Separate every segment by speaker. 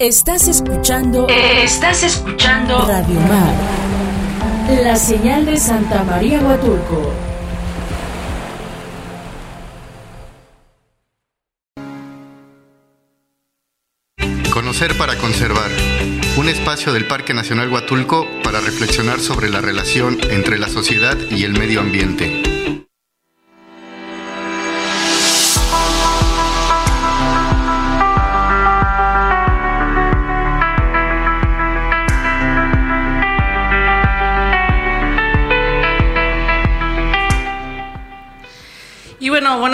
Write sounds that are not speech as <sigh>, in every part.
Speaker 1: Estás escuchando.
Speaker 2: Estás escuchando.
Speaker 1: Radio Mar. La señal de Santa María Huatulco.
Speaker 3: Conocer para conservar. Un espacio del Parque Nacional Huatulco para reflexionar sobre la relación entre la sociedad y el medio ambiente.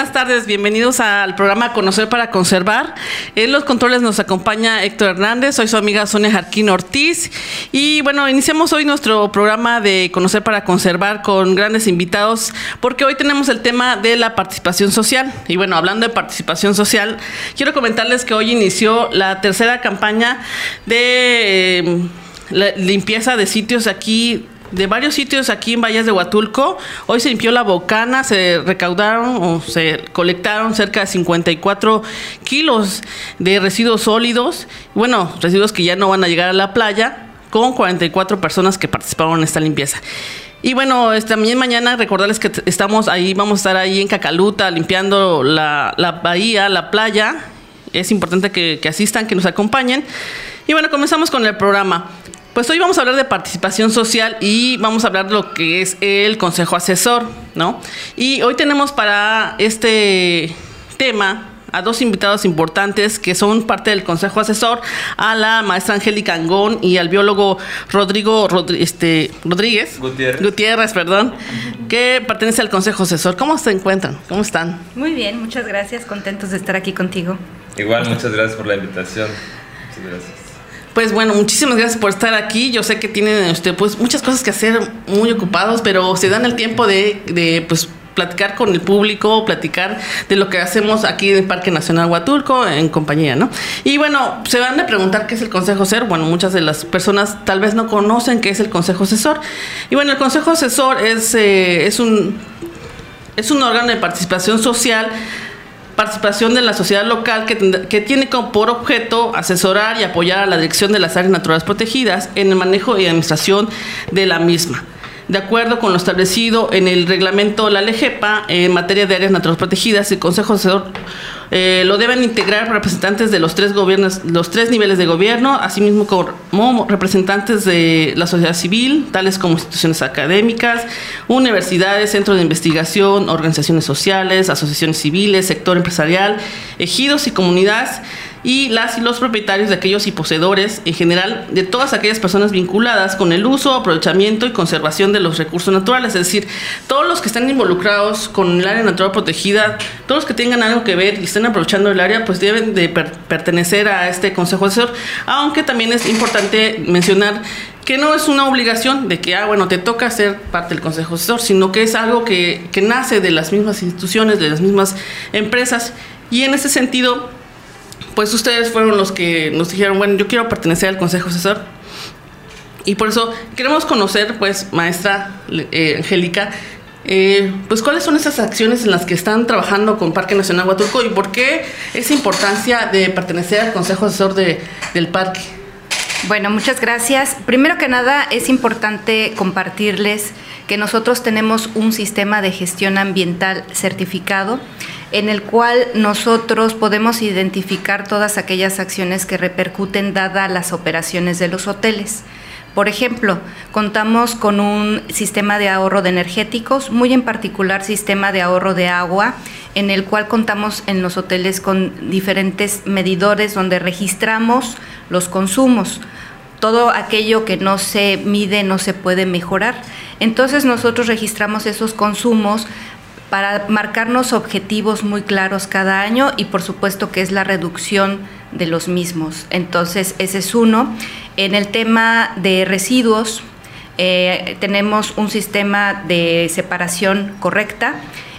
Speaker 4: Buenas tardes, bienvenidos al programa Conocer para Conservar. En los controles nos acompaña Héctor Hernández, soy su amiga Sonia Jarquín Ortiz. Y bueno, iniciamos hoy nuestro programa de Conocer para Conservar con grandes invitados, porque hoy tenemos el tema de la participación social. Y bueno, hablando de participación social, quiero comentarles que hoy inició la tercera campaña de eh, limpieza de sitios aquí de varios sitios aquí en Valles de Huatulco. Hoy se limpió la bocana, se recaudaron o se colectaron cerca de 54 kilos de residuos sólidos, bueno, residuos que ya no van a llegar a la playa, con 44 personas que participaron en esta limpieza. Y bueno, también mañana recordarles que estamos ahí, vamos a estar ahí en Cacaluta limpiando la, bahía, la playa. Es importante que, que asistan, que nos acompañen. Y bueno, comenzamos con el programa. Pues hoy vamos a hablar de participación social y vamos a hablar de lo que es el Consejo Asesor, ¿no? Y hoy tenemos para este tema a dos invitados importantes que son parte del Consejo Asesor, a la maestra Angélica Angón y al biólogo Rodrigo este, Rodríguez.
Speaker 5: Gutiérrez.
Speaker 4: Gutiérrez, perdón, que pertenece al Consejo Asesor. ¿Cómo se encuentran? ¿Cómo están?
Speaker 6: Muy bien, muchas gracias, contentos de estar aquí contigo.
Speaker 5: Igual, muchas gracias por la invitación. Muchas gracias.
Speaker 4: Pues bueno, muchísimas gracias por estar aquí. Yo sé que tienen usted pues muchas cosas que hacer, muy ocupados, pero se dan el tiempo de, de pues platicar con el público, platicar de lo que hacemos aquí en el Parque Nacional Huatulco en compañía, ¿no? Y bueno, se van a preguntar qué es el Consejo Asesor. Bueno, muchas de las personas tal vez no conocen qué es el Consejo Asesor. Y bueno, el Consejo Asesor es, eh, es un es un órgano de participación social participación de la sociedad local que, tiene como por objeto asesorar y apoyar a la dirección de las áreas naturales protegidas en el manejo y administración de la misma. De acuerdo con lo establecido en el reglamento la LEGEPA en materia de áreas naturales protegidas, el Consejo Asesor eh, lo deben integrar representantes de los tres gobiernos, los tres niveles de gobierno, asimismo como representantes de la sociedad civil, tales como instituciones académicas, universidades, centros de investigación, organizaciones sociales, asociaciones civiles, sector empresarial, ejidos y comunidades y las y los propietarios de aquellos y poseedores, en general, de todas aquellas personas vinculadas con el uso, aprovechamiento y conservación de los recursos naturales, es decir, todos los que están involucrados con el área natural protegida, todos los que tengan algo que ver y estén aprovechando el área, pues deben de pertenecer a este Consejo Asesor, aunque también es importante mencionar que no es una obligación de que, ah, bueno, te toca ser parte del Consejo Asesor, sino que es algo que, que nace de las mismas instituciones, de las mismas empresas, y en ese sentido, pues ustedes fueron los que nos dijeron, bueno, yo quiero pertenecer al Consejo Asesor. Y por eso queremos conocer, pues, maestra eh, Angélica, eh, pues cuáles son esas acciones en las que están trabajando con Parque Nacional Huatulco y por qué esa importancia de pertenecer al Consejo Asesor de, del parque.
Speaker 6: Bueno, muchas gracias. Primero que nada, es importante compartirles que nosotros tenemos un sistema de gestión ambiental certificado en el cual nosotros podemos identificar todas aquellas acciones que repercuten dada las operaciones de los hoteles. Por ejemplo, contamos con un sistema de ahorro de energéticos, muy en particular sistema de ahorro de agua, en el cual contamos en los hoteles con diferentes medidores donde registramos los consumos. Todo aquello que no se mide no se puede mejorar. Entonces nosotros registramos esos consumos para marcarnos objetivos muy claros cada año y por supuesto que es la reducción de los mismos. Entonces, ese es uno. En el tema de residuos, eh, tenemos un sistema de separación correcta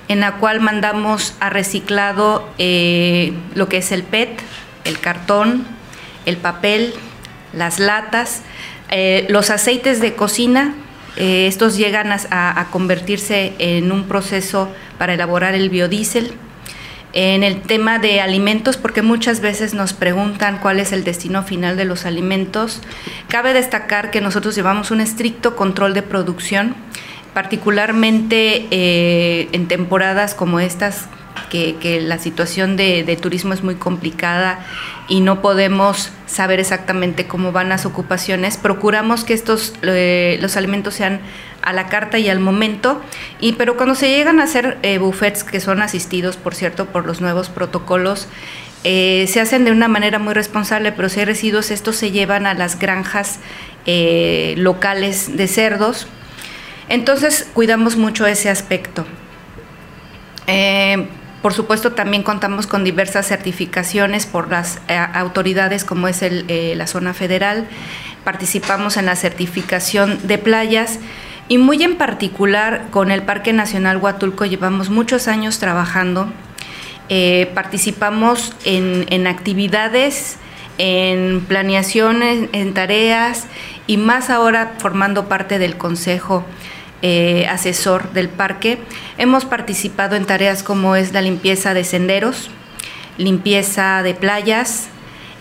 Speaker 6: en la cual mandamos a reciclado eh, lo que es el PET, el cartón, el papel, las latas, eh, los aceites de cocina, eh, estos llegan a, convertirse en un proceso para elaborar el biodiesel. En el tema de alimentos, porque muchas veces nos preguntan cuál es el destino final de los alimentos, cabe destacar que nosotros llevamos un estricto control de producción, particularmente eh, en temporadas como estas que, la situación de, turismo es muy complicada y no podemos saber exactamente cómo van las ocupaciones. Procuramos que estos eh, los alimentos sean a la carta y al momento, y pero cuando se llegan a hacer eh, buffets que son asistidos, por cierto, por los nuevos protocolos, eh, se hacen de una manera muy responsable, pero si hay residuos, estos se llevan a las granjas locales de cerdos. Entonces cuidamos mucho ese aspecto. Por supuesto, también contamos con diversas certificaciones por las eh, autoridades como es el, eh, la zona federal. Participamos en la certificación de playas y muy en particular con el Parque Nacional Huatulco llevamos muchos años trabajando. Eh, participamos en, en actividades, en planeaciones, en tareas y más ahora formando parte del Consejo eh, asesor del parque. Hemos participado en tareas como es la limpieza de senderos, limpieza de playas,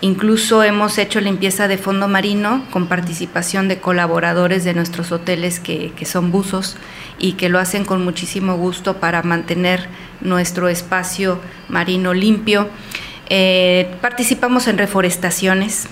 Speaker 6: incluso hemos hecho limpieza de fondo marino con participación de colaboradores de nuestros hoteles que, son buzos y que lo hacen con muchísimo gusto para mantener nuestro espacio marino limpio. Eh, participamos en reforestaciones,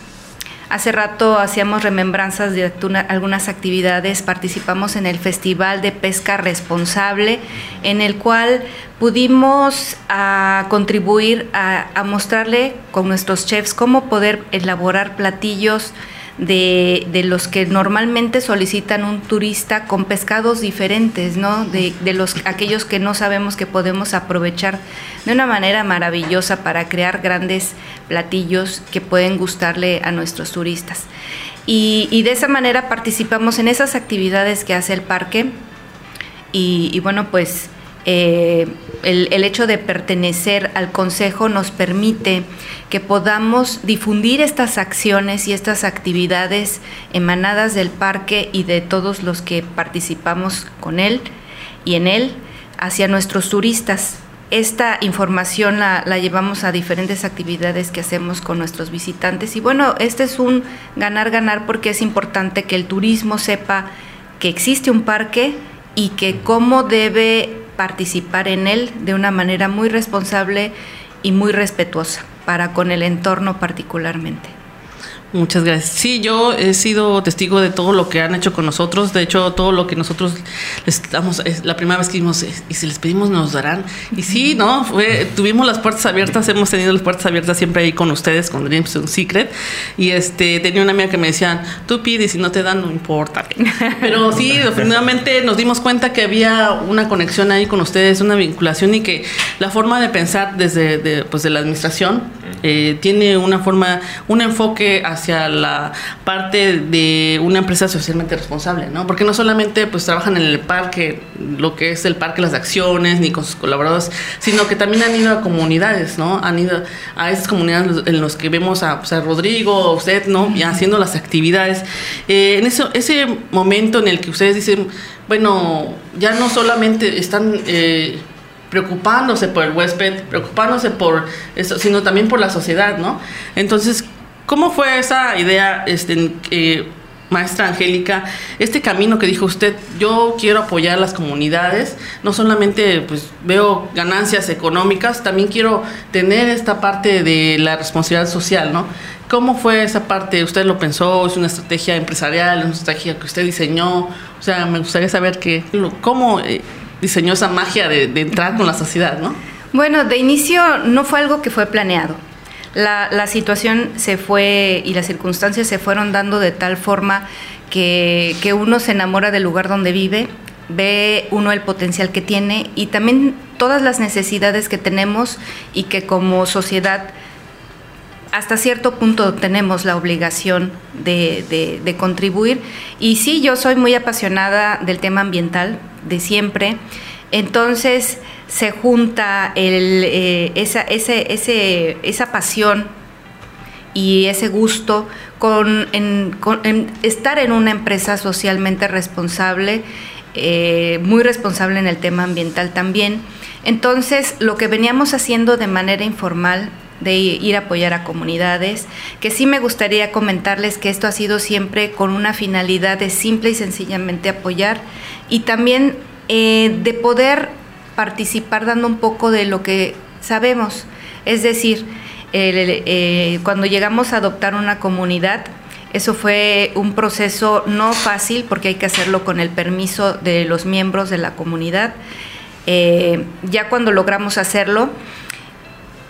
Speaker 6: Hace rato hacíamos remembranzas de algunas actividades, participamos en el Festival de Pesca Responsable, en el cual pudimos ah, contribuir a mostrarle con nuestros chefs cómo poder elaborar platillos de, de, los que normalmente solicitan un turista con pescados diferentes, ¿no? De, de, los aquellos que no sabemos que podemos aprovechar de una manera maravillosa para crear grandes platillos que pueden gustarle a nuestros turistas. Y, y de esa manera participamos en esas actividades que hace el parque. Y, y bueno, pues eh, el, hecho de pertenecer al Consejo nos permite que podamos difundir estas acciones y estas actividades emanadas del parque y de todos los que participamos con él y en él hacia nuestros turistas. Esta información la, la llevamos a diferentes actividades que hacemos con nuestros visitantes y bueno, este es un ganar-ganar porque es importante que el turismo sepa que existe un parque y que cómo debe participar en él de una manera muy responsable y muy respetuosa para con el entorno particularmente.
Speaker 4: Muchas gracias. Sí, yo he sido testigo de todo lo que han hecho con nosotros. De hecho, todo lo que nosotros les damos, es la primera vez que vimos, y si les pedimos, nos darán. Y sí, ¿no? Fue, tuvimos las puertas abiertas, hemos tenido las puertas abiertas siempre ahí con ustedes, con Dreams un Secret. Y este, tenía una amiga que me decían, tú pides, y no te dan, no importa. <laughs> Pero sí, definitivamente nos dimos cuenta que había una conexión ahí con ustedes, una vinculación y que la forma de pensar desde de, pues de la administración eh, tiene una forma, un enfoque hacia la parte de una empresa socialmente responsable, ¿no? Porque no solamente pues trabajan en el parque, lo que es el parque, las acciones, ni con sus colaboradores, sino que también han ido a comunidades, ¿no? Han ido a esas comunidades en los que vemos a, pues, Rodrigo, usted, ¿no? Y haciendo las actividades. Eh, en eso, ese momento en el que ustedes dicen, bueno, ya no solamente están... Eh, preocupándose por el huésped, preocupándose por eso, sino también por la sociedad, ¿no? Entonces, ¿cómo fue esa idea, este, maestra Angélica, este camino que dijo usted, yo quiero apoyar a las comunidades, no solamente pues veo ganancias económicas, también quiero tener esta parte de la responsabilidad social, ¿no? ¿Cómo fue esa parte? ¿Usted lo pensó? ¿Es una estrategia empresarial? ¿Una estrategia que usted diseñó? O sea, me gustaría saber que, cómo eh, diseñó esa magia de, entrar con la sociedad, ¿no?
Speaker 6: Bueno, de inicio no fue algo que fue planeado. La, situación se fue y las circunstancias se fueron dando de tal forma que, que uno se enamora del lugar donde vive, ve uno el potencial que tiene y también todas las necesidades que tenemos y que como sociedad hasta cierto punto tenemos la obligación de, de, contribuir. Y sí, yo soy muy apasionada del tema ambiental, de siempre. Entonces se junta eh, esa, esa pasión y ese gusto con, estar en una empresa socialmente responsable, eh, muy responsable en el tema ambiental también Entonces, lo que veníamos haciendo de manera informal de ir a apoyar a comunidades, que sí me gustaría comentarles que esto ha sido siempre con una finalidad de simple y sencillamente apoyar y también eh, de poder participar dando un poco de lo que sabemos. Es decir, eh, cuando llegamos a adoptar una comunidad, eso fue un proceso no fácil porque hay que hacerlo con el permiso de los miembros de la comunidad. Eh, ya cuando logramos hacerlo,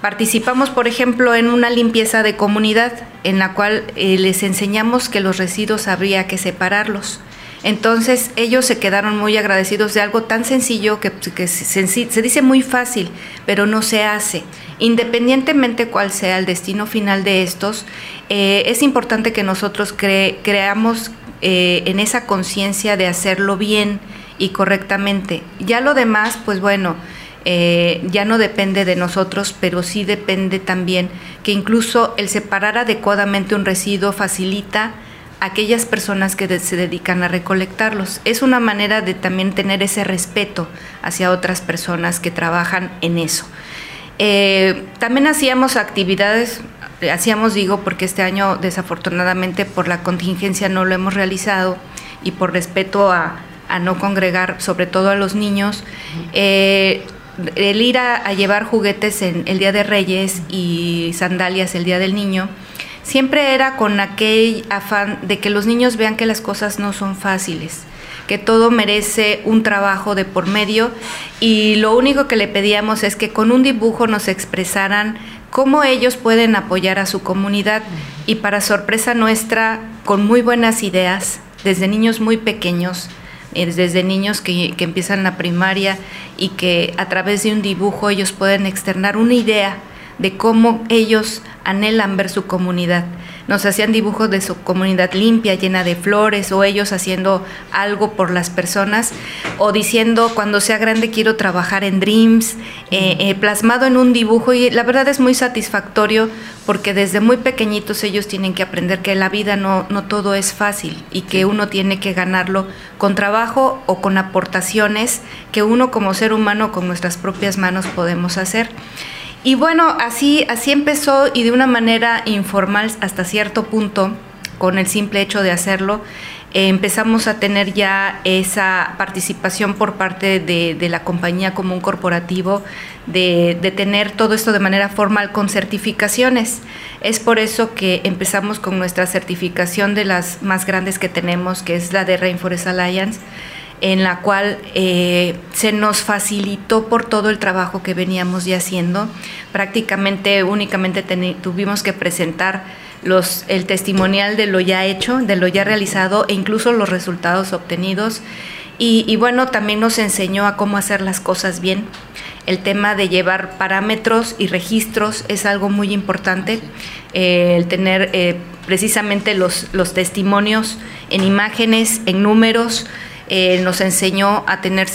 Speaker 6: Participamos, por ejemplo, en una limpieza de comunidad en la cual les enseñamos que los residuos habría que separarlos. Entonces ellos se quedaron muy agradecidos de algo tan sencillo que, se, dice muy fácil, pero no se hace. Independientemente cuál sea el destino final de estos, eh, es importante que nosotros creamos eh, en esa conciencia de hacerlo bien y correctamente. Ya lo demás, pues bueno, eh, ya no depende de nosotros, pero sí depende también que incluso el separar adecuadamente un residuo facilita aquellas personas que se dedican a recolectarlos. Es una manera de también tener ese respeto hacia otras personas que trabajan en eso. Eh, también hacíamos actividades, hacíamos digo porque este año desafortunadamente por la contingencia no lo hemos realizado y por respeto a, no congregar sobre todo a los niños el ir a, llevar juguetes en el Día de Reyes y sandalias el Día del Niño, siempre era con aquel afán de que los niños vean que las cosas no son fáciles, que todo merece un trabajo de por medio. Y lo único que le pedíamos es que con un dibujo nos expresaran cómo ellos pueden apoyar a su comunidad. Y para sorpresa nuestra, con muy buenas ideas, desde niños muy pequeños, desde niños que, que, empiezan la primaria y que a través de un dibujo ellos pueden externar una idea de cómo ellos anhelan ver su comunidad. Nos hacían dibujos de su comunidad limpia, llena de flores, o ellos haciendo algo por las personas, o diciendo cuando sea grande quiero trabajar en Dreams, eh, eh, plasmado en un dibujo. Y la verdad es muy satisfactorio porque desde muy pequeñitos ellos tienen que aprender que la vida no, no todo es fácil y que uno tiene que ganarlo con trabajo o con aportaciones que uno como ser humano con nuestras propias manos podemos hacer. Y bueno, así, así empezó y de una manera informal hasta cierto punto, con el simple hecho de hacerlo, eh, empezamos a tener ya esa participación por parte de, la compañía como un corporativo, de, de, tener todo esto de manera formal con certificaciones. Es por eso que empezamos con nuestra certificación de las más grandes que tenemos, que es la de Rainforest Alliance en la cual eh, se nos facilitó por todo el trabajo que veníamos ya haciendo. Prácticamente únicamente tuvimos que presentar el testimonial de lo ya hecho, de lo ya realizado e incluso los resultados obtenidos. Y, bueno, también nos enseñó a cómo hacer las cosas bien. El tema de llevar parámetros y registros es algo muy importante. Eh, el tener eh, precisamente los testimonios en imágenes, en números, eh, nos enseñó a tener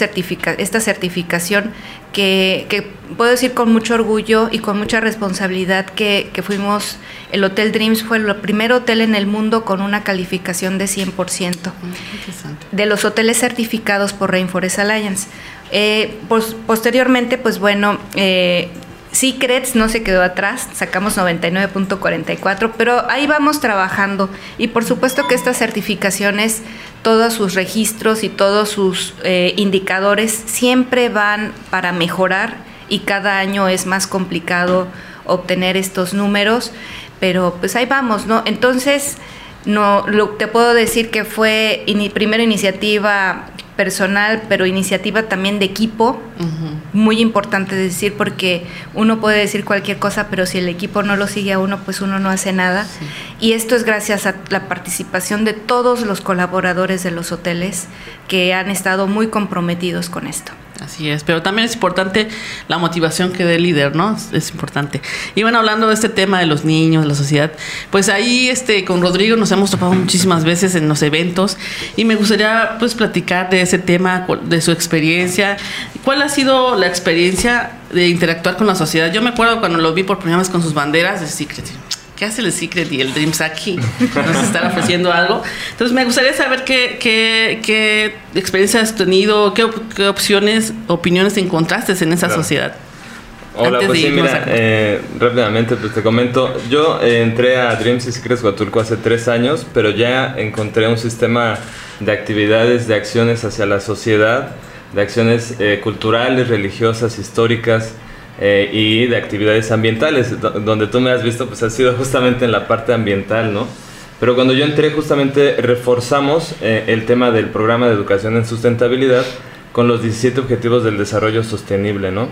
Speaker 6: esta certificación que, puedo decir con mucho orgullo y con mucha responsabilidad que, fuimos, el Hotel Dreams fue el primer hotel en el mundo con una calificación de 100% de los hoteles certificados por Rainforest Alliance. Eh, posteriormente, pues bueno, eh, Secrets no se quedó atrás, sacamos 99.44, pero ahí vamos trabajando y por supuesto que estas certificaciones, todos sus registros y todos sus eh, indicadores siempre van para mejorar y cada año es más complicado obtener estos números, pero pues ahí vamos, ¿no? Entonces, no, lo, te puedo decir que fue mi primera iniciativa personal, pero iniciativa también de equipo, muy importante decir, porque uno puede decir cualquier cosa, pero si el equipo no lo sigue a uno, pues uno no hace nada. Y esto es gracias a la participación de todos los colaboradores de los hoteles que han estado muy comprometidos con esto.
Speaker 4: Así es, pero también es importante la motivación que dé el líder, ¿no? Es importante. Y bueno, hablando de este tema de los niños, de la sociedad, pues ahí este con Rodrigo nos hemos topado muchísimas veces en los eventos y me gustaría pues platicar de ese tema, de su experiencia. ¿Cuál ha sido la experiencia de interactuar con la sociedad? Yo me acuerdo cuando lo vi por primera vez con sus banderas de Secret. ¿Qué hace el Secret y el Dreams aquí? Nos están ofreciendo algo. Entonces me gustaría saber qué, qué, qué experiencia has tenido, qué, qué opciones, opiniones encontraste en esa
Speaker 5: Claro.
Speaker 4: sociedad.
Speaker 5: Hola,
Speaker 4: Antes
Speaker 5: pues sí, mira,
Speaker 4: a-
Speaker 5: eh, rápidamente pues te comento, yo eh, entré a Dreams y Secrets Huatulco hace tres años, pero ya encontré un sistema de actividades, de acciones hacia la sociedad, de acciones eh, culturales, religiosas, históricas eh, y de actividades ambientales, do- donde tú me has visto pues ha sido <laughs> justamente en la parte ambiental, ¿no? Pero cuando yo entré justamente reforzamos eh, el tema del programa de educación en sustentabilidad con los 17 objetivos del desarrollo sostenible, ¿no?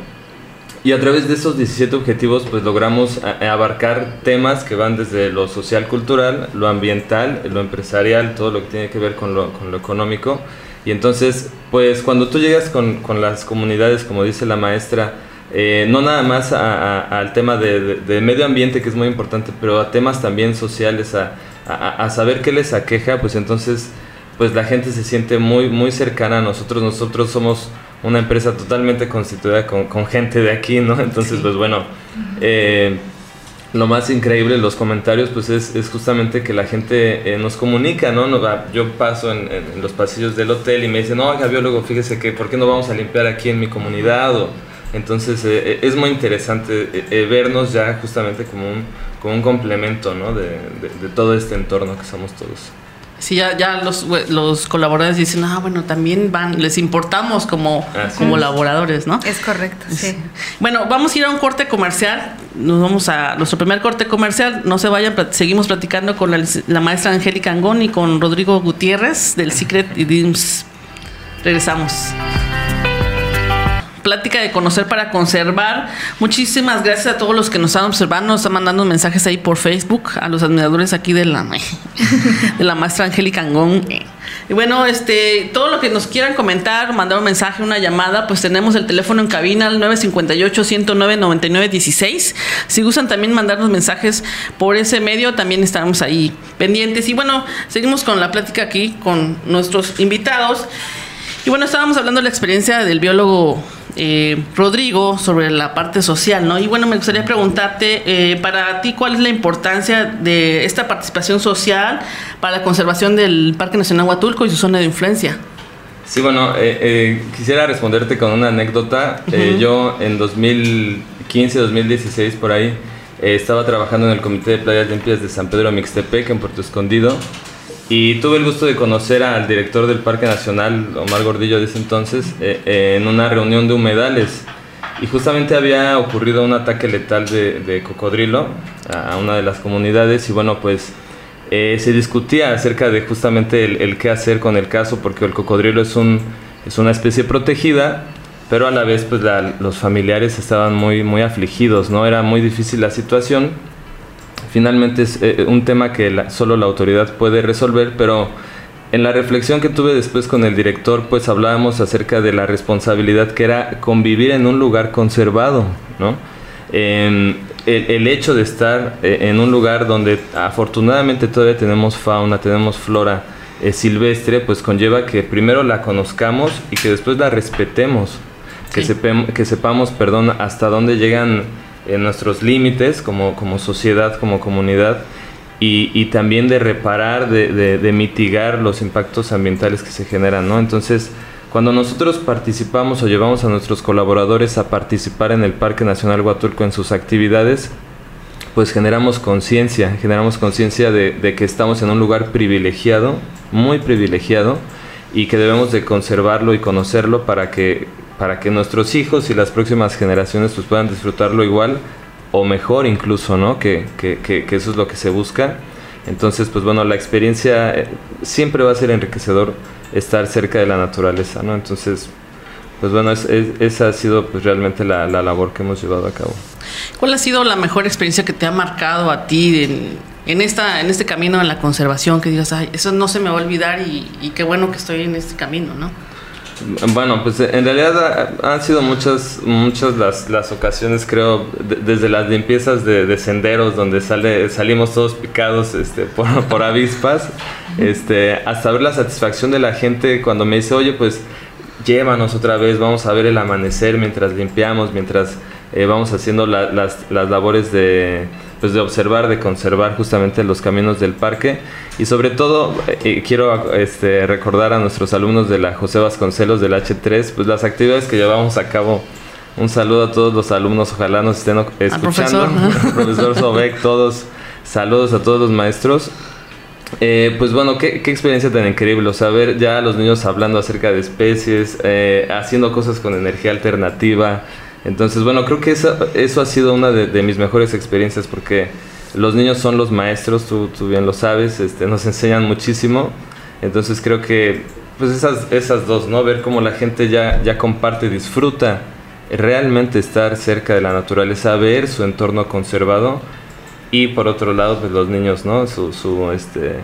Speaker 5: Y a través de esos 17 objetivos, pues logramos a- abarcar temas que van desde lo social cultural, lo ambiental, lo empresarial, todo lo que tiene que ver con lo, con lo económico. Y entonces, pues cuando tú llegas con, con las comunidades, como dice la maestra, eh, no nada más a- a- al tema de, de- de medio ambiente, que es muy importante, pero a temas también sociales, a, a- saber qué les aqueja, pues entonces pues la gente se siente muy, muy cercana a nosotros. Nosotros somos una empresa totalmente constituida con, con gente de aquí, ¿no? Entonces, pues bueno, eh, lo más increíble en los comentarios, pues es, es justamente que la gente eh, nos comunica, ¿no? Nos va- yo paso en, en- en los pasillos del hotel y me dicen, no, oiga, biólogo, fíjese que, ¿por qué no vamos a limpiar aquí en mi comunidad? O, entonces, eh, eh, es muy interesante eh, eh, vernos ya justamente como un, como un complemento, ¿no? De, de- de todo este entorno que somos todos.
Speaker 4: Sí, ya, ya los, los colaboradores dicen, ah, bueno, también van, les importamos como,
Speaker 5: Así
Speaker 4: como
Speaker 5: es.
Speaker 4: laboradores, ¿no?
Speaker 6: Es correcto, sí.
Speaker 4: Bueno, vamos a ir a un corte comercial. Nos vamos a nuestro primer corte comercial. No se vayan, seguimos platicando con la, la maestra Angélica Angón y con Rodrigo Gutiérrez del Secret y Dreams. Regresamos. Plática de conocer para conservar. Muchísimas gracias a todos los que nos están observando, nos están mandando mensajes ahí por Facebook, a los admiradores aquí de la, <laughs> de la maestra Angélica Angón. Y bueno, este, todo lo que nos quieran comentar, mandar un mensaje, una llamada, pues tenemos el teléfono en cabina al 958-109-9916. Si gustan también mandarnos mensajes por ese medio, también estamos ahí pendientes. Y bueno, seguimos con la plática aquí con nuestros invitados. Y bueno, estábamos hablando de la experiencia del biólogo eh, Rodrigo sobre la parte social, ¿no? Y bueno, me gustaría preguntarte, eh, para ti, ¿cuál es la importancia de esta participación social para la conservación del Parque Nacional Huatulco y su zona de influencia?
Speaker 5: Sí, bueno, eh, eh, quisiera responderte con una anécdota. Eh, yo en 2015, 2016, por ahí, eh, estaba trabajando en el Comité de Playas Limpias de San Pedro Mixtepec, en Puerto Escondido, y tuve el gusto de conocer al director del Parque Nacional, Omar Gordillo, de ese entonces, eh, eh, en una reunión de humedales. Y justamente había ocurrido un ataque letal de, cocodrilo a una de las comunidades, y bueno, pues eh, se discutía acerca de justamente el, el qué hacer con el caso, porque el cocodrilo es, un, es una especie protegida, pero a la vez pues los familiares estaban muy, muy afligidos, ¿no? Era muy difícil la situación. Finalmente es eh, un tema que la- solo la autoridad puede resolver, pero en la reflexión que tuve después con el director, pues hablábamos acerca de la responsabilidad que era convivir en un lugar conservado, ¿no? Em, el, el hecho de estar eh, en un lugar donde afortunadamente todavía tenemos fauna, tenemos flora eh, silvestre, pues conlleva que primero la conozcamos y que después la respetemos, que,
Speaker 4: Sí.
Speaker 5: sepem- que sepamos, perdón, hasta dónde llegan eh, nuestros límites como, como sociedad, como comunidad, y, y también de reparar, de, de- de mitigar los impactos ambientales que se generan, ¿no? Entonces, cuando nosotros participamos o llevamos a nuestros colaboradores a participar en el Parque Nacional Huatulco en sus actividades, pues generamos conciencia, generamos conciencia de, de que estamos en un lugar privilegiado, muy privilegiado, y que debemos de conservarlo y conocerlo para que, para que nuestros hijos y las próximas generaciones pues puedan disfrutarlo igual o mejor incluso, ¿no? Que, que, que- eso es lo que se busca. Entonces, pues bueno, la experiencia eh, siempre va a ser enriquecedor estar cerca de la naturaleza, ¿no? Entonces, pues bueno, es- esa ha sido pues realmente la, la labor que hemos llevado a cabo.
Speaker 4: ¿Cuál ha sido la mejor experiencia que te ha marcado a ti en, en esta, en este camino de la conservación? Que digas, ay, eso no se me va a olvidar y, y qué bueno que estoy en este camino, ¿no?
Speaker 5: Bueno, pues en realidad ha- han sido muchas, muchas las, las ocasiones, creo, de- desde las limpiezas de, de senderos donde sale, salimos todos picados este, por, <laughs> por avispas, este, hasta ver la satisfacción de la gente cuando me dice, oye, pues llévanos otra vez, vamos a ver el amanecer mientras limpiamos, mientras eh, vamos haciendo la- las, las labores de, pues de observar, de conservar justamente los caminos del parque y sobre todo eh, quiero este, recordar a nuestros alumnos de la José Vasconcelos del H3, pues las actividades que llevamos a cabo. Un saludo a todos los alumnos, ojalá nos estén escuchando.
Speaker 4: profesor, <laughs>
Speaker 5: profesor Sobek, todos, saludos a todos los maestros. Eh, pues bueno, ¿qué, qué, experiencia tan increíble, saber ya a los niños hablando acerca de especies, eh, haciendo cosas con energía alternativa, entonces, bueno, creo que eso, eso ha sido una de, mis mejores experiencias porque los niños son los maestros, tú, tú, bien lo sabes, este, nos enseñan muchísimo. Entonces creo que pues esas, esas dos, ¿no? Ver cómo la gente ya, ya comparte, disfruta realmente estar cerca de la naturaleza, ver su entorno conservado y por otro lado, pues los niños, ¿no? Su, su, este,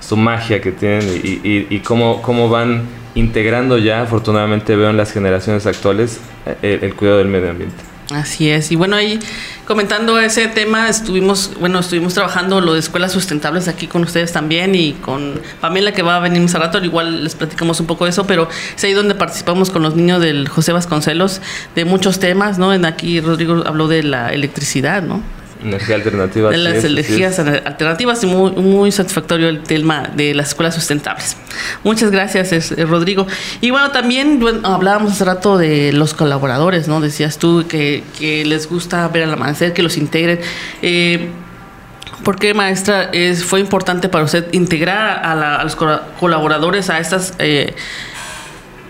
Speaker 5: su magia que tienen y, y, cómo, cómo van integrando ya, afortunadamente veo en las generaciones actuales, eh, el, cuidado del medio ambiente.
Speaker 4: Así es. Y bueno, ahí comentando ese tema, estuvimos, bueno, estuvimos trabajando lo de escuelas sustentables aquí con ustedes también y con Pamela que va a venir más a rato, igual les platicamos un poco de eso, pero es ahí donde participamos con los niños del José Vasconcelos de muchos temas, ¿no? En aquí Rodrigo habló de la electricidad, ¿no?
Speaker 5: Energía alternativa.
Speaker 4: De las energías alternativas y muy, muy satisfactorio el tema de las escuelas sustentables. Muchas gracias, Rodrigo. Y bueno, también hablábamos hace rato de los colaboradores, ¿no? Decías tú que, que les gusta ver al amanecer, que los integren. Eh, ¿Por qué, maestra, es, fue importante para usted integrar a, a los colaboradores a estas eh,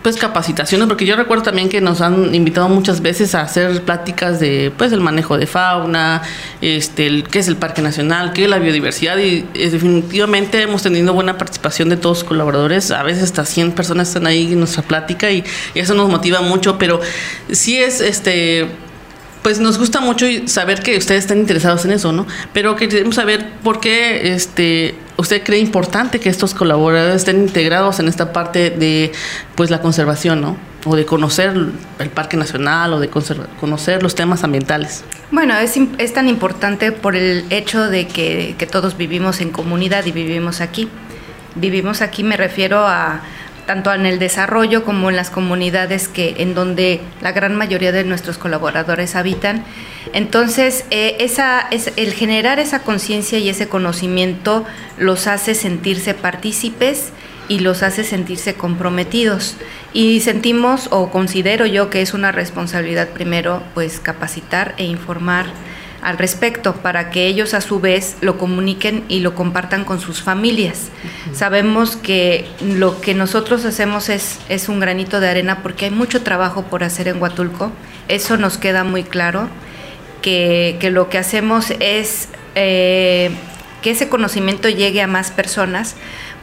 Speaker 4: pues capacitaciones, porque yo recuerdo también que nos han invitado muchas veces a hacer pláticas de pues el manejo de fauna, este, qué es el Parque Nacional, qué es la biodiversidad y definitivamente hemos tenido buena participación de todos los colaboradores, a veces hasta 100 personas están ahí en nuestra plática y eso nos motiva mucho, pero sí es este pues nos gusta mucho saber que ustedes están interesados en eso, ¿no? Pero queremos saber por qué este usted cree importante que estos colaboradores estén integrados en esta parte de pues la conservación, ¿no? O de conocer el Parque Nacional o de conocer los temas ambientales.
Speaker 6: Bueno, es, es tan importante por el hecho de que, que todos vivimos en comunidad y vivimos aquí. Vivimos aquí, me refiero a tanto en el desarrollo como en las comunidades que en donde la gran mayoría de nuestros colaboradores habitan. Entonces, eh, esa, es, el generar esa conciencia y ese conocimiento los hace sentirse partícipes y los hace sentirse comprometidos. Y sentimos o considero yo que es una responsabilidad primero pues capacitar e informar al respecto para que ellos a su vez lo comuniquen y lo compartan con sus familias. Sabemos que lo que nosotros hacemos es, es un granito de arena porque hay mucho trabajo por hacer en Huatulco, eso nos queda muy claro, que, lo que hacemos es eh, que ese conocimiento llegue a más personas,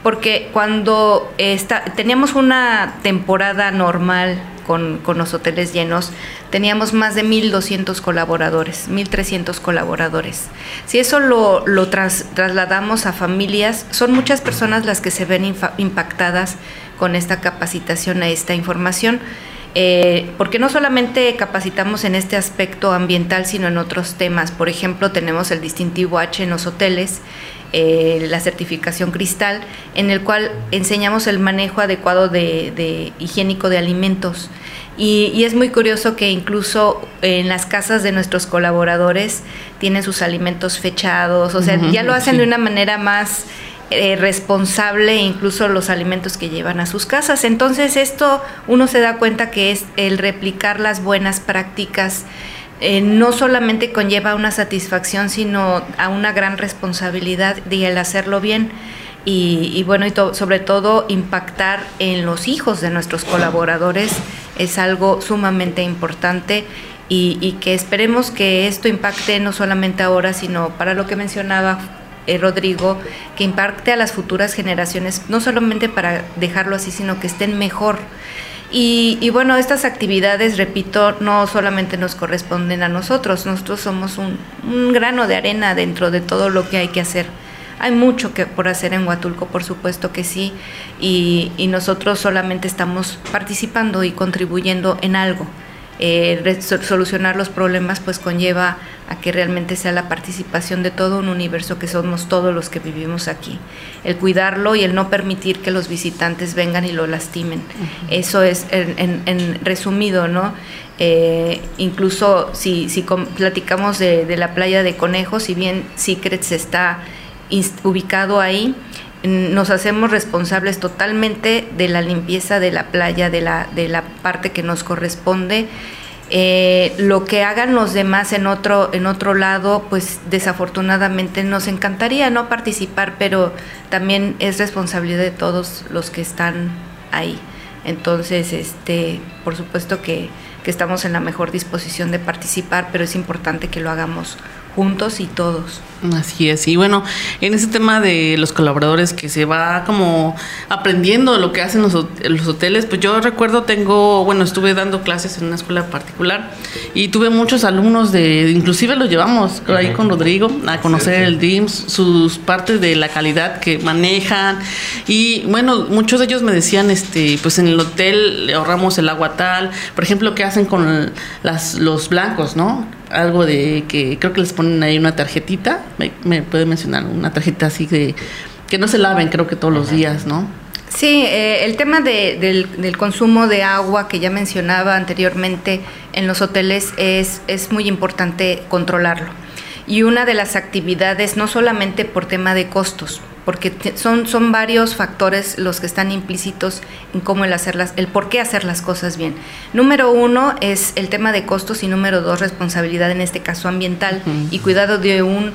Speaker 6: porque cuando está, teníamos una temporada normal con, los hoteles llenos, teníamos más de 1.200 colaboradores, 1.300 colaboradores. Si eso lo, trasladamos a familias, son muchas personas las que se ven impactadas con esta capacitación, a esta información. Eh, porque no solamente capacitamos en este aspecto ambiental, sino en otros temas. Por ejemplo, tenemos el distintivo H en los hoteles, eh, la certificación cristal, en el cual enseñamos el manejo adecuado de, higiénico de alimentos. Y, es muy curioso que incluso en las casas de nuestros colaboradores tienen sus alimentos fechados, o sea, ya lo hacen de una manera más eh, responsable incluso los alimentos que llevan a sus casas. Entonces esto uno se da cuenta que es el replicar las buenas prácticas eh, no solamente conlleva una satisfacción, sino a una gran responsabilidad de el hacerlo bien y, bueno, y sobre todo impactar en los hijos de nuestros colaboradores es algo sumamente importante y, que esperemos que esto impacte no solamente ahora, sino para lo que mencionaba eh, Rodrigo, que impacte a las futuras generaciones, no solamente para dejarlo así, sino que estén mejor. Y, bueno, estas actividades, repito, no solamente nos corresponden a nosotros, nosotros somos un, grano de arena dentro de todo lo que hay que hacer. Hay mucho que por hacer en Huatulco, por supuesto que sí, y, nosotros solamente estamos participando y contribuyendo en algo, eh, solucionar los problemas pues conlleva a que realmente sea la participación de todo un universo que somos todos los que vivimos aquí. El cuidarlo y el no permitir que los visitantes vengan y lo lastimen. Eso es en, resumido, ¿no? Eh, incluso si, si platicamos de, de, la playa de Conejos, si bien Secrets está ubicado ahí, nos hacemos responsables totalmente de la limpieza de la playa, de la, de la parte que nos corresponde. Eh, lo que hagan los demás en otro, en otro lado, pues desafortunadamente nos encantaría no participar, pero también es responsabilidad de todos los que están ahí. Entonces, este, por supuesto que, que estamos en la mejor disposición de participar, pero es importante que lo hagamos juntos y todos.
Speaker 4: Así es, y bueno, en ese tema de los colaboradores que se va como aprendiendo lo que hacen los, los hoteles, pues yo recuerdo tengo, bueno, estuve dando clases en una escuela particular y tuve muchos alumnos de, inclusive los llevamos ahí con Rodrigo a conocer el DIMS, sus partes de la calidad que manejan y bueno, muchos de ellos me decían, este, pues en el hotel le ahorramos el agua tal, por ejemplo, ¿qué hacen con las, los blancos, no? Algo de que creo que les ponen ahí una tarjetita, me, puede mencionar una tarjeta así de que no se laven, creo que todos los días, ¿no?
Speaker 6: Sí, eh, el tema del, del, consumo de agua que ya mencionaba anteriormente en los hoteles es, es muy importante controlarlo. Y una de las actividades, no solamente por tema de costos, porque son, son varios factores los que están implícitos en cómo el hacerlas, el por qué hacer las cosas bien. Número uno es el tema de costos y número dos responsabilidad en este caso ambiental y cuidado de un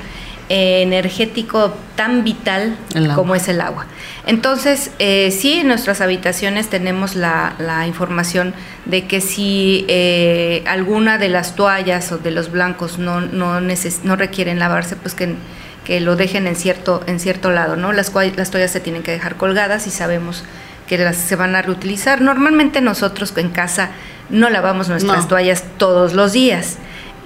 Speaker 6: eh, energético tan vital como es el agua. Entonces, eh, sí, en nuestras habitaciones tenemos la, información de que si eh, alguna de las toallas o de los blancos no, no, no requieren lavarse, pues que que lo dejen en cierto, en cierto lado, ¿no? Las, las toallas se tienen que dejar colgadas y sabemos que las se van a reutilizar. Normalmente nosotros en casa no lavamos nuestras toallas todos los días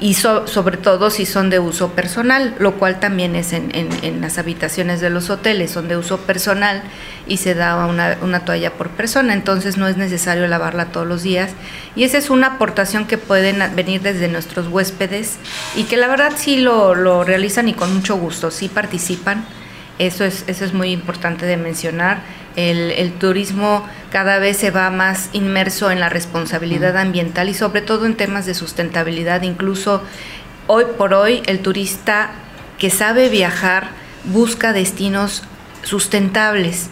Speaker 6: y sobre todo si son de uso personal, lo cual también es en, en, las habitaciones de los hoteles, son de uso personal y se da una, una, toalla por persona, entonces no es necesario lavarla todos los días. Y esa es una aportación que pueden venir desde nuestros huéspedes y que la verdad sí lo, lo realizan y con mucho gusto, sí participan. Eso es, eso es muy importante de mencionar el, turismo cada vez se va más inmerso en la responsabilidad ambiental y sobre todo en temas de sustentabilidad. Incluso hoy por hoy el turista que sabe viajar busca destinos sustentables.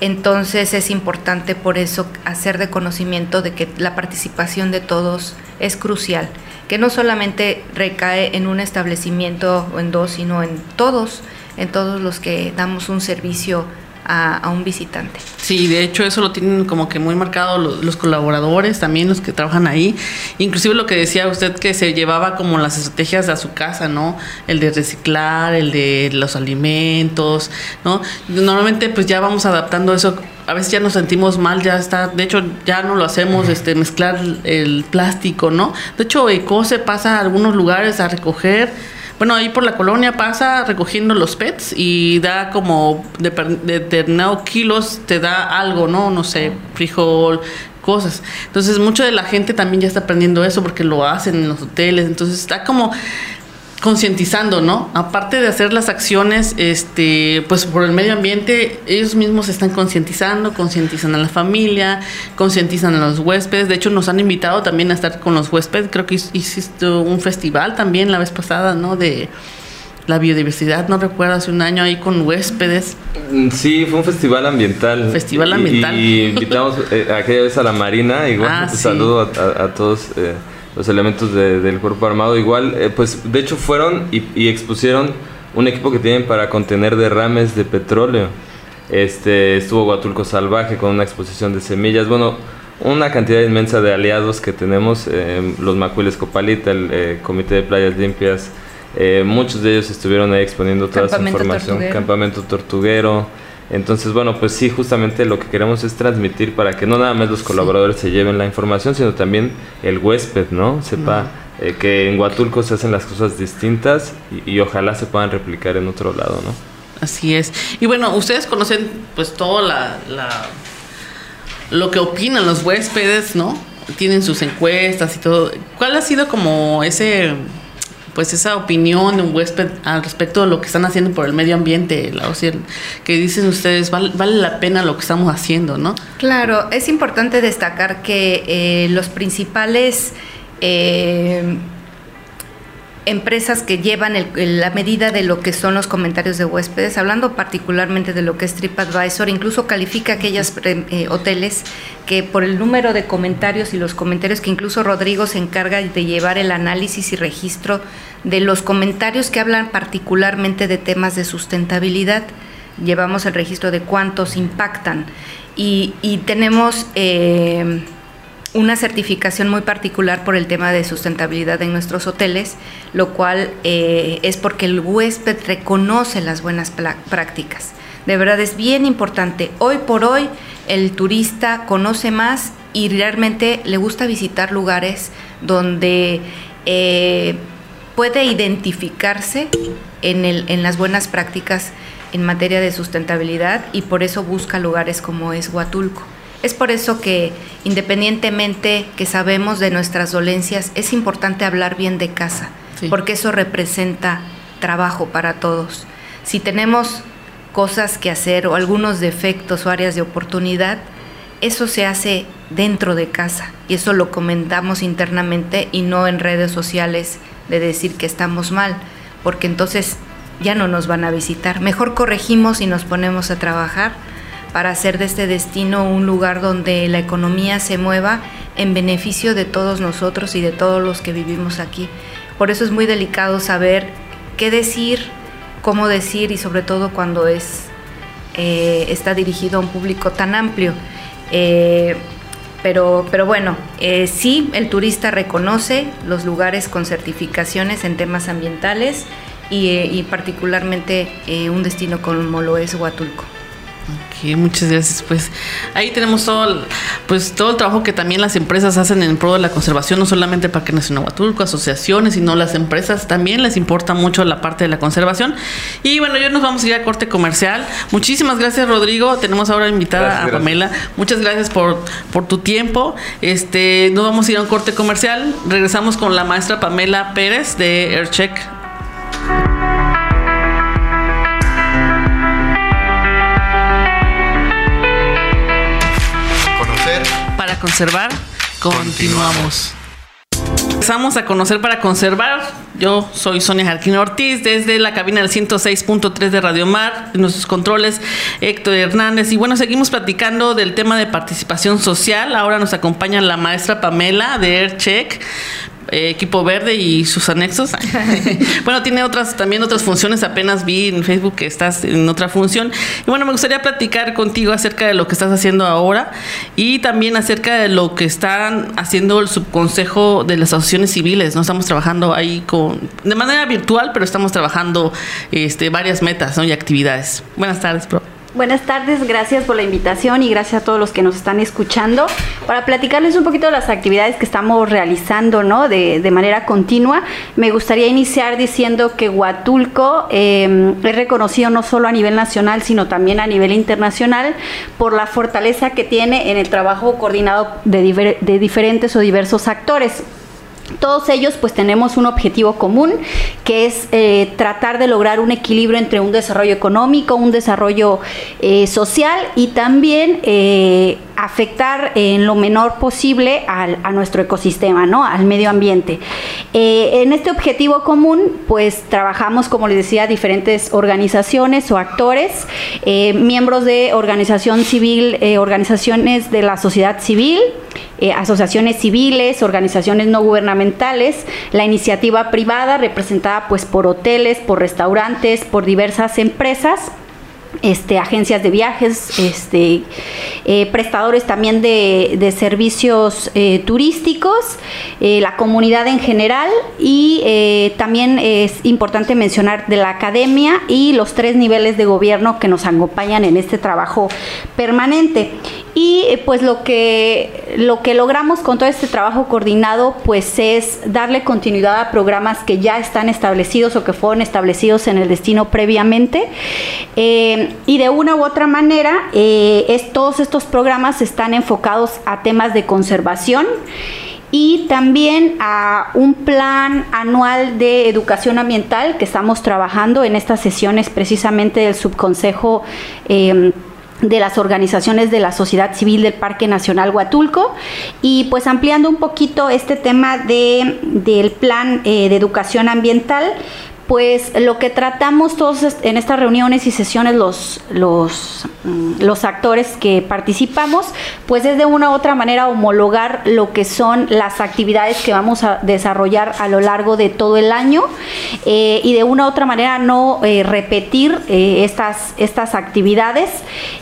Speaker 6: Entonces es importante por eso hacer de conocimiento de que la participación de todos es crucial, que no solamente recae en un establecimiento o en dos, sino en todos, en todos los que damos un servicio a, un visitante.
Speaker 4: Sí, de hecho eso lo tienen como que muy marcado los, colaboradores, también los que trabajan ahí. Inclusive lo que decía usted que se llevaba como las estrategias a su casa, ¿no? El de reciclar, el de los alimentos, ¿no? Normalmente pues ya vamos adaptando eso a veces ya nos sentimos mal, ya está, de hecho ya no lo hacemos, este, mezclar el plástico, ¿no? De hecho, ECOSE pasa a algunos lugares a recoger bueno, ahí por la colonia pasa recogiendo los pets y da como de determinados kilos, te da algo, ¿no? No sé, frijol, cosas. Entonces, mucha de la gente también ya está aprendiendo eso porque lo hacen en los hoteles. Entonces, está como concientizando, ¿no? Aparte de hacer las acciones, este, pues por el medio ambiente, ellos mismos se están concientizando, concientizan a la familia, concientizan a los huéspedes. De hecho, nos han invitado también a estar con los huéspedes. Creo que hiciste un festival también la vez pasada, ¿no? De la biodiversidad, no recuerdo, hace un año ahí con huéspedes.
Speaker 5: Mm, sí, fue un festival ambiental.
Speaker 4: Festival ambiental.
Speaker 5: Y, invitamos eh, aquella vez a la Marina, igual ah, pues, saludo a, todos. Eh, los elementos del cuerpo armado. Igual, eh, pues de hecho fueron y, expusieron un equipo que tienen para contener derrames de petróleo. Este, estuvo Huatulco Salvaje con una exposición de semillas. Bueno, una cantidad inmensa de aliados que tenemos, eh, los Macuiles Copalita, el eh, Comité de Playas Limpias, muchos de ellos estuvieron ahí exponiendo toda esa información. Campamento Tortuguero. Entonces, bueno, pues sí, justamente lo que queremos es transmitir para que no nada más los colaboradores se lleven la información, sino también el huésped, ¿no? Sepa eh, que en Huatulco se hacen las cosas distintas y, ojalá se puedan replicar en otro lado, ¿no?
Speaker 4: Así es. Y bueno, ustedes conocen pues todo la, la lo que opinan los huéspedes, ¿no? tienen sus encuestas y todo. ¿Cuál ha sido como ese pues esa opinión de un huésped al respecto de lo que están haciendo por el medio ambiente, la que dicen ustedes, vale, la pena lo que estamos haciendo, ¿no?
Speaker 6: Claro, es importante destacar que eh, los principales eh, empresas que llevan la medida de lo que son los comentarios de huéspedes, hablando particularmente de lo que es TripAdvisor, incluso califica aquellos eh, hoteles que por el número de comentarios y los comentarios que incluso Rodrigo se encarga de llevar el análisis y registro de los comentarios que hablan particularmente de temas de sustentabilidad, llevamos el registro de cuántos impactan. Y, tenemos... Eh, una certificación muy particular por el tema de sustentabilidad en nuestros hoteles, lo cual eh, es porque el huésped reconoce las buenas prácticas. De verdad es bien importante. Hoy por hoy el turista conoce más y realmente le gusta visitar lugares donde eh, puede identificarse en, en las buenas prácticas en materia de sustentabilidad y por eso busca lugares como es Huatulco. Es por eso que independientemente que sabemos de nuestras dolencias, es importante hablar bien de casa, porque eso representa trabajo para todos. Si tenemos cosas que hacer o algunos defectos o áreas de oportunidad, eso se hace dentro de casa y eso lo comentamos internamente y no en redes sociales de decir que estamos mal, porque entonces ya no nos van a visitar. Mejor corregimos y nos ponemos a trabajar para hacer de este destino un lugar donde la economía se mueva en beneficio de todos nosotros y de todos los que vivimos aquí. Por eso es muy delicado saber qué decir, cómo decir y sobre todo cuando es, eh, está dirigido a un público tan amplio. Eh, pero, pero bueno, eh, sí, el turista reconoce los lugares con certificaciones en temas ambientales y, y particularmente un destino como lo es Huatulco.
Speaker 4: Ok, muchas gracias. Pues ahí tenemos todo, pues todo el trabajo que también las empresas hacen en pro de la conservación, no solamente Parque Nacional Huatulco, asociaciones, sino las empresas también les importa mucho la parte de la conservación. Y bueno, ya nos vamos a ir a corte comercial. Muchísimas gracias, Rodrigo. Tenemos ahora invitada a Pamela. Muchas gracias por, por tu tiempo. Este, nos vamos a ir a un corte comercial. Regresamos con la maestra Pamela Pérez de AirCheck conservar, continuamos. Empezamos a conocer para conservar. Yo soy Sonia Jarquín Ortiz desde la cabina del 106.3 de Radio Mar, nuestros controles Héctor Hernández. Y bueno, seguimos platicando del tema de participación social. Ahora nos acompaña la maestra Pamela de AirCheck. Eh, equipo verde y sus anexos. <laughs> bueno, tiene otras también otras funciones. Apenas vi en Facebook que estás en otra función. Y bueno, me gustaría platicar contigo acerca de lo que estás haciendo ahora y también acerca de lo que están haciendo el subconsejo de las asociaciones civiles. No estamos trabajando ahí con de manera virtual, pero estamos trabajando este, varias metas y actividades. Buenas tardes, pro.
Speaker 7: Buenas tardes, gracias por la invitación y gracias a todos los que nos están escuchando. Para platicarles un poquito de las actividades que estamos realizando ¿no? de, manera continua, me gustaría iniciar diciendo que Huatulco eh, es reconocido no solo a nivel nacional, sino también a nivel internacional por la fortaleza que tiene en el trabajo coordinado de diferentes o diversos actores. Todos ellos pues tenemos un objetivo común que es eh, tratar de lograr un equilibrio entre un desarrollo económico, un desarrollo eh, social y también eh, afectar en lo menor posible a nuestro ecosistema, ¿no? al medio ambiente. en este objetivo común pues trabajamos como les decía diferentes organizaciones o actores, miembros de organización civil, organizaciones de la sociedad civil, eh, asociaciones civiles, organizaciones no gubernamentales, la iniciativa privada representada pues por hoteles, por restaurantes, por diversas empresas. Este, agencias de viajes, este, eh, prestadores también de, servicios eh, turísticos, la comunidad en general y también es importante mencionar de la academia y los tres niveles de gobierno que nos acompañan en este trabajo permanente. Y eh, pues lo que, lo que logramos con todo este trabajo coordinado pues es darle continuidad a programas que ya están establecidos o que fueron establecidos en el destino previamente. Eh, y de una u otra manera, es, todos estos programas están enfocados a temas de conservación y también a un plan anual de educación ambiental que estamos trabajando en estas sesiones precisamente del subconsejo. Em, de las organizaciones de la sociedad civil del Parque Nacional Huatulco. Y pues ampliando un poquito este tema de, del plan eh, de educación ambiental pues lo que tratamos todos en estas reuniones y sesiones los, mm, los, actores que participamos, pues es de una u otra manera homologar lo que son las actividades que vamos a desarrollar a lo largo de todo el año eh, y de una u otra manera no eh, repetir eh, estas, estas actividades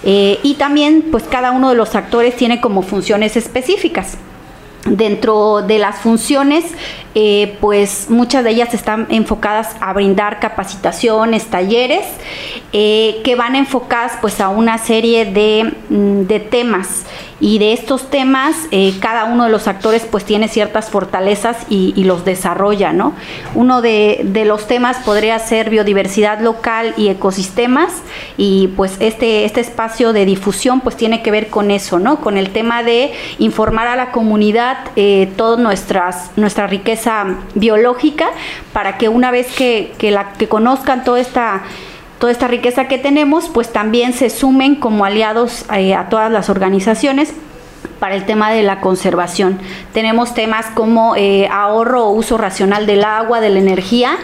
Speaker 7: y también pues cada uno de los actores tiene como funciones específicas. Dentro de las funciones, eh, pues muchas de ellas están enfocadas a brindar capacitaciones, talleres, eh, que van enfocadas pues a una serie de, mm, de temas y de estos temas eh, cada uno de los actores pues tiene ciertas fortalezas y, los desarrolla, ¿no? Uno de, los temas podría ser biodiversidad local y ecosistemas y pues este, este espacio de difusión pues tiene que ver con eso, ¿no? Con el tema de informar a la comunidad eh, toda nuestra riqueza biológica para que una vez que, que, la, que conozcan toda esta toda esta riqueza que tenemos, pues también se sumen como aliados eh, a todas las organizaciones para el tema de la conservación. Tenemos temas como eh, ahorro o uso racional del agua, de la energía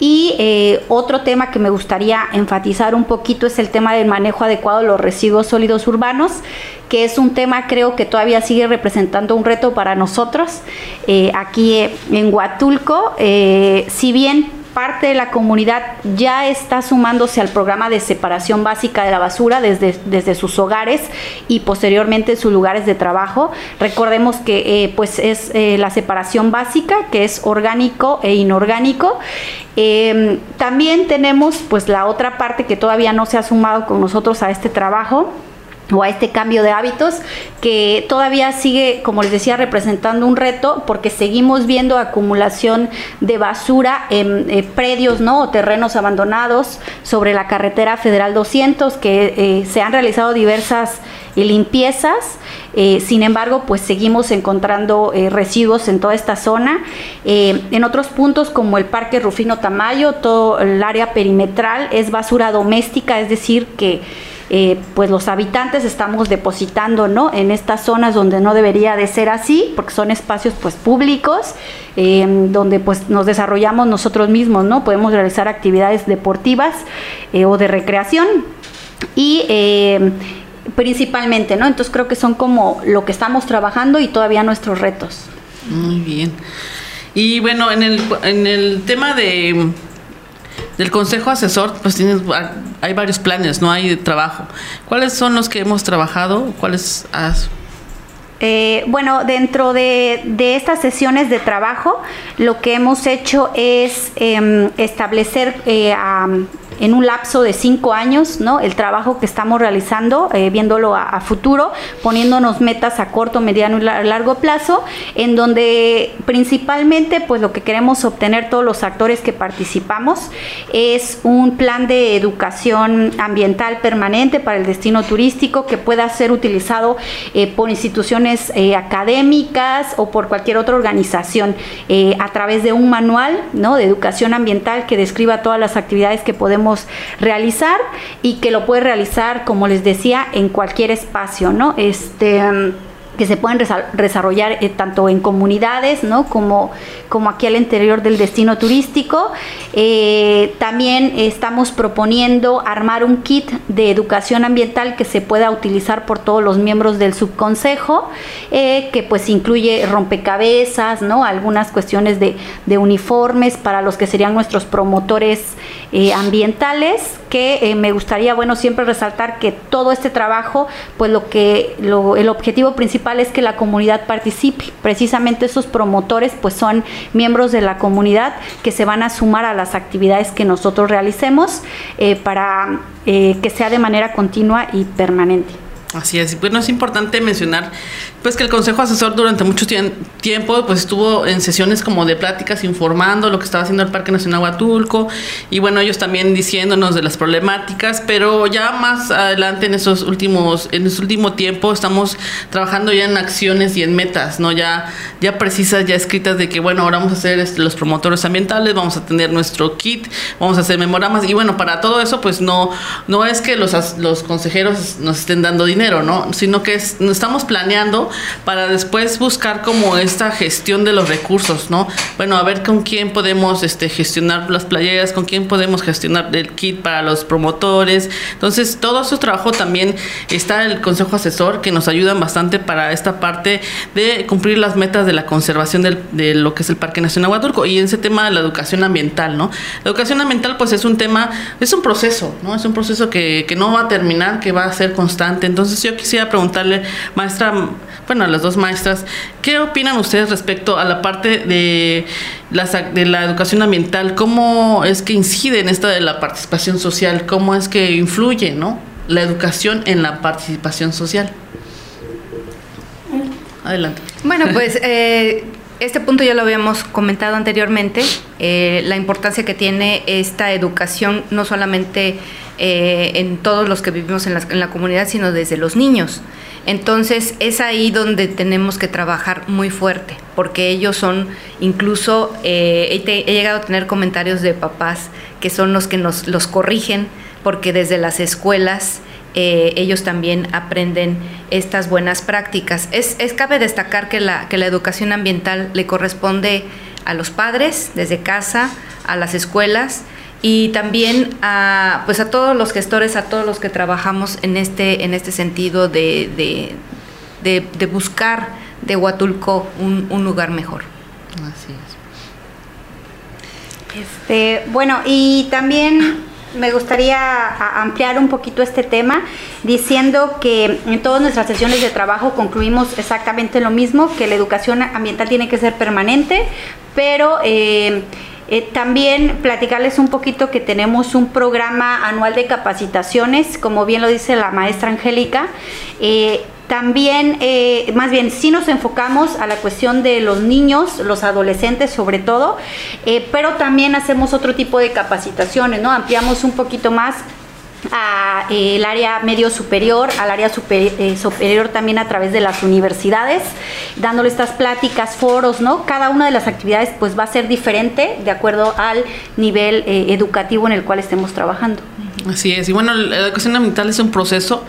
Speaker 7: y eh, otro tema que me gustaría enfatizar un poquito es el tema del manejo adecuado de los residuos sólidos urbanos, que es un tema creo que todavía sigue representando un reto para nosotros aquí en Huatulco. si bien parte de la comunidad ya está sumándose al programa de separación básica de la basura desde, desde sus hogares y posteriormente en sus lugares de trabajo. Recordemos que eh, pues es eh, la separación básica, que es orgánico e inorgánico. Em, también tenemos pues la otra parte que todavía no se ha sumado con nosotros a este trabajo o a este cambio de hábitos que todavía sigue, como les decía, representando un reto porque seguimos viendo acumulación de basura en eh, predios ¿no? o terrenos abandonados sobre la carretera Federal 200 que eh, se han realizado diversas eh, limpiezas. sin embargo, pues seguimos encontrando residuos en toda esta zona. en otros puntos, como el Parque Rufino Tamayo, todo el área perimetral es basura doméstica, es decir, que eh, pues los habitantes estamos depositando ¿no? en estas zonas donde no debería de ser así, porque son espacios pues públicos, eh, donde pues nos desarrollamos nosotros mismos, ¿no? Podemos realizar actividades deportivas eh, o de recreación y principalmente, ¿no? Entonces creo que son como lo que estamos trabajando y todavía nuestros retos.
Speaker 4: Muy bien. Y bueno, en el, en el tema de del consejo asesor, pues tienes, hay varios planes, no hay de trabajo. ¿Cuáles son los que hemos trabajado? ¿Cuáles has?
Speaker 7: Eh, bueno, dentro de, estas sesiones de trabajo, lo que hemos hecho es em, establecer eh, en un lapso de cinco años, ¿no? El trabajo que estamos realizando, eh, viéndolo a, futuro, poniéndonos metas a corto, mediano y largo plazo, en donde principalmente, pues lo que queremos obtener todos los actores que participamos es un plan de educación ambiental permanente para el destino turístico que pueda ser utilizado eh, por instituciones eh, académicas o por cualquier otra organización a través de un manual, ¿no? De educación ambiental que describa todas las actividades que podemos realizar y que lo puede realizar, como les decía, en cualquier espacio, ¿no? Este que se pueden desarrollar eh, tanto en comunidades ¿no? como, como aquí al interior del destino turístico. Eh, también estamos proponiendo armar un kit de educación ambiental que se pueda utilizar por todos los miembros del subconsejo, eh, que pues incluye rompecabezas, ¿no? algunas cuestiones de, uniformes para los que serían nuestros promotores ambientales, que me gustaría bueno siempre resaltar que todo este trabajo, pues lo que lo, el objetivo principal es que la comunidad participe. Precisamente esos promotores pues son miembros de la comunidad que se van a sumar a las actividades que nosotros realicemos eh, para eh, que sea de manera continua y permanente.
Speaker 4: Así es, bueno, es importante mencionar pues que el Consejo Asesor durante mucho tiempo pues estuvo en sesiones como de pláticas informando lo que estaba haciendo el Parque Nacional Huatulco y bueno, ellos también diciéndonos de las problemáticas, pero ya más adelante en esos últimos en ese último tiempo estamos trabajando ya en acciones y en metas, ¿no? Ya ya precisas, ya escritas de que bueno, ahora vamos a hacer este, los promotores ambientales, vamos a tener nuestro kit, vamos a hacer memoramas y bueno, para todo eso pues no no es que los los consejeros nos estén dando dinero ¿no? Sino que estamos planeando para después buscar como esta gestión de los recursos, ¿no? Bueno, a ver con quién podemos este, gestionar las playeras, con quién podemos gestionar el kit para los promotores. Entonces, todo su trabajo también está el Consejo Asesor, que nos ayudan bastante para esta parte de cumplir las metas de la conservación de lo que es el Parque Nacional Huatulco y en ese tema de la educación ambiental, ¿no? La educación ambiental, pues es un tema, es un proceso, ¿no? Es un proceso que, que no va a terminar, que va a ser constante. Entonces, entonces yo quisiera preguntarle, maestra, bueno, a las dos maestras, ¿qué opinan ustedes respecto a la parte de la, de la educación ambiental? ¿Cómo es que incide en esta de la participación social? ¿Cómo es que influye, ¿no? La educación en la participación social. Adelante.
Speaker 6: Bueno, pues eh, este punto ya lo habíamos comentado anteriormente, eh, la importancia que tiene esta educación no solamente eh, en todos los que vivimos en la, comunidad, sino desde los niños. Entonces es ahí donde tenemos que trabajar muy fuerte, porque ellos son, incluso eh, he, llegado a tener comentarios de papás que son los que nos los corrigen, porque desde las escuelas eh, ellos también aprenden estas buenas prácticas. Es, es, cabe destacar que la, que la educación ambiental le corresponde a los padres desde casa, a las escuelas y también a, pues a todos los gestores, a todos los que trabajamos en este, en este sentido de, de, buscar de Huatulco un, un, lugar mejor. Así
Speaker 7: es. Este, bueno, y también me gustaría ampliar un poquito este tema diciendo que en todas nuestras sesiones de trabajo concluimos exactamente lo mismo, que la educación ambiental tiene que ser permanente, pero eh, eh, también platicarles un poquito que tenemos un programa anual de capacitaciones, como bien lo dice la maestra Angélica. Eh, también, eh, más bien, sí nos enfocamos a la cuestión de los niños, los adolescentes sobre todo, pero también hacemos otro tipo de capacitaciones, ¿no? Ampliamos un poquito más a eh, el área medio superior, al área eh, superior también a través de las universidades, dándole estas pláticas, foros, ¿no? Cada una de las actividades pues va a ser diferente de acuerdo al nivel eh, educativo en el cual estemos trabajando.
Speaker 4: Así es, y bueno, la educación ambiental es un proceso.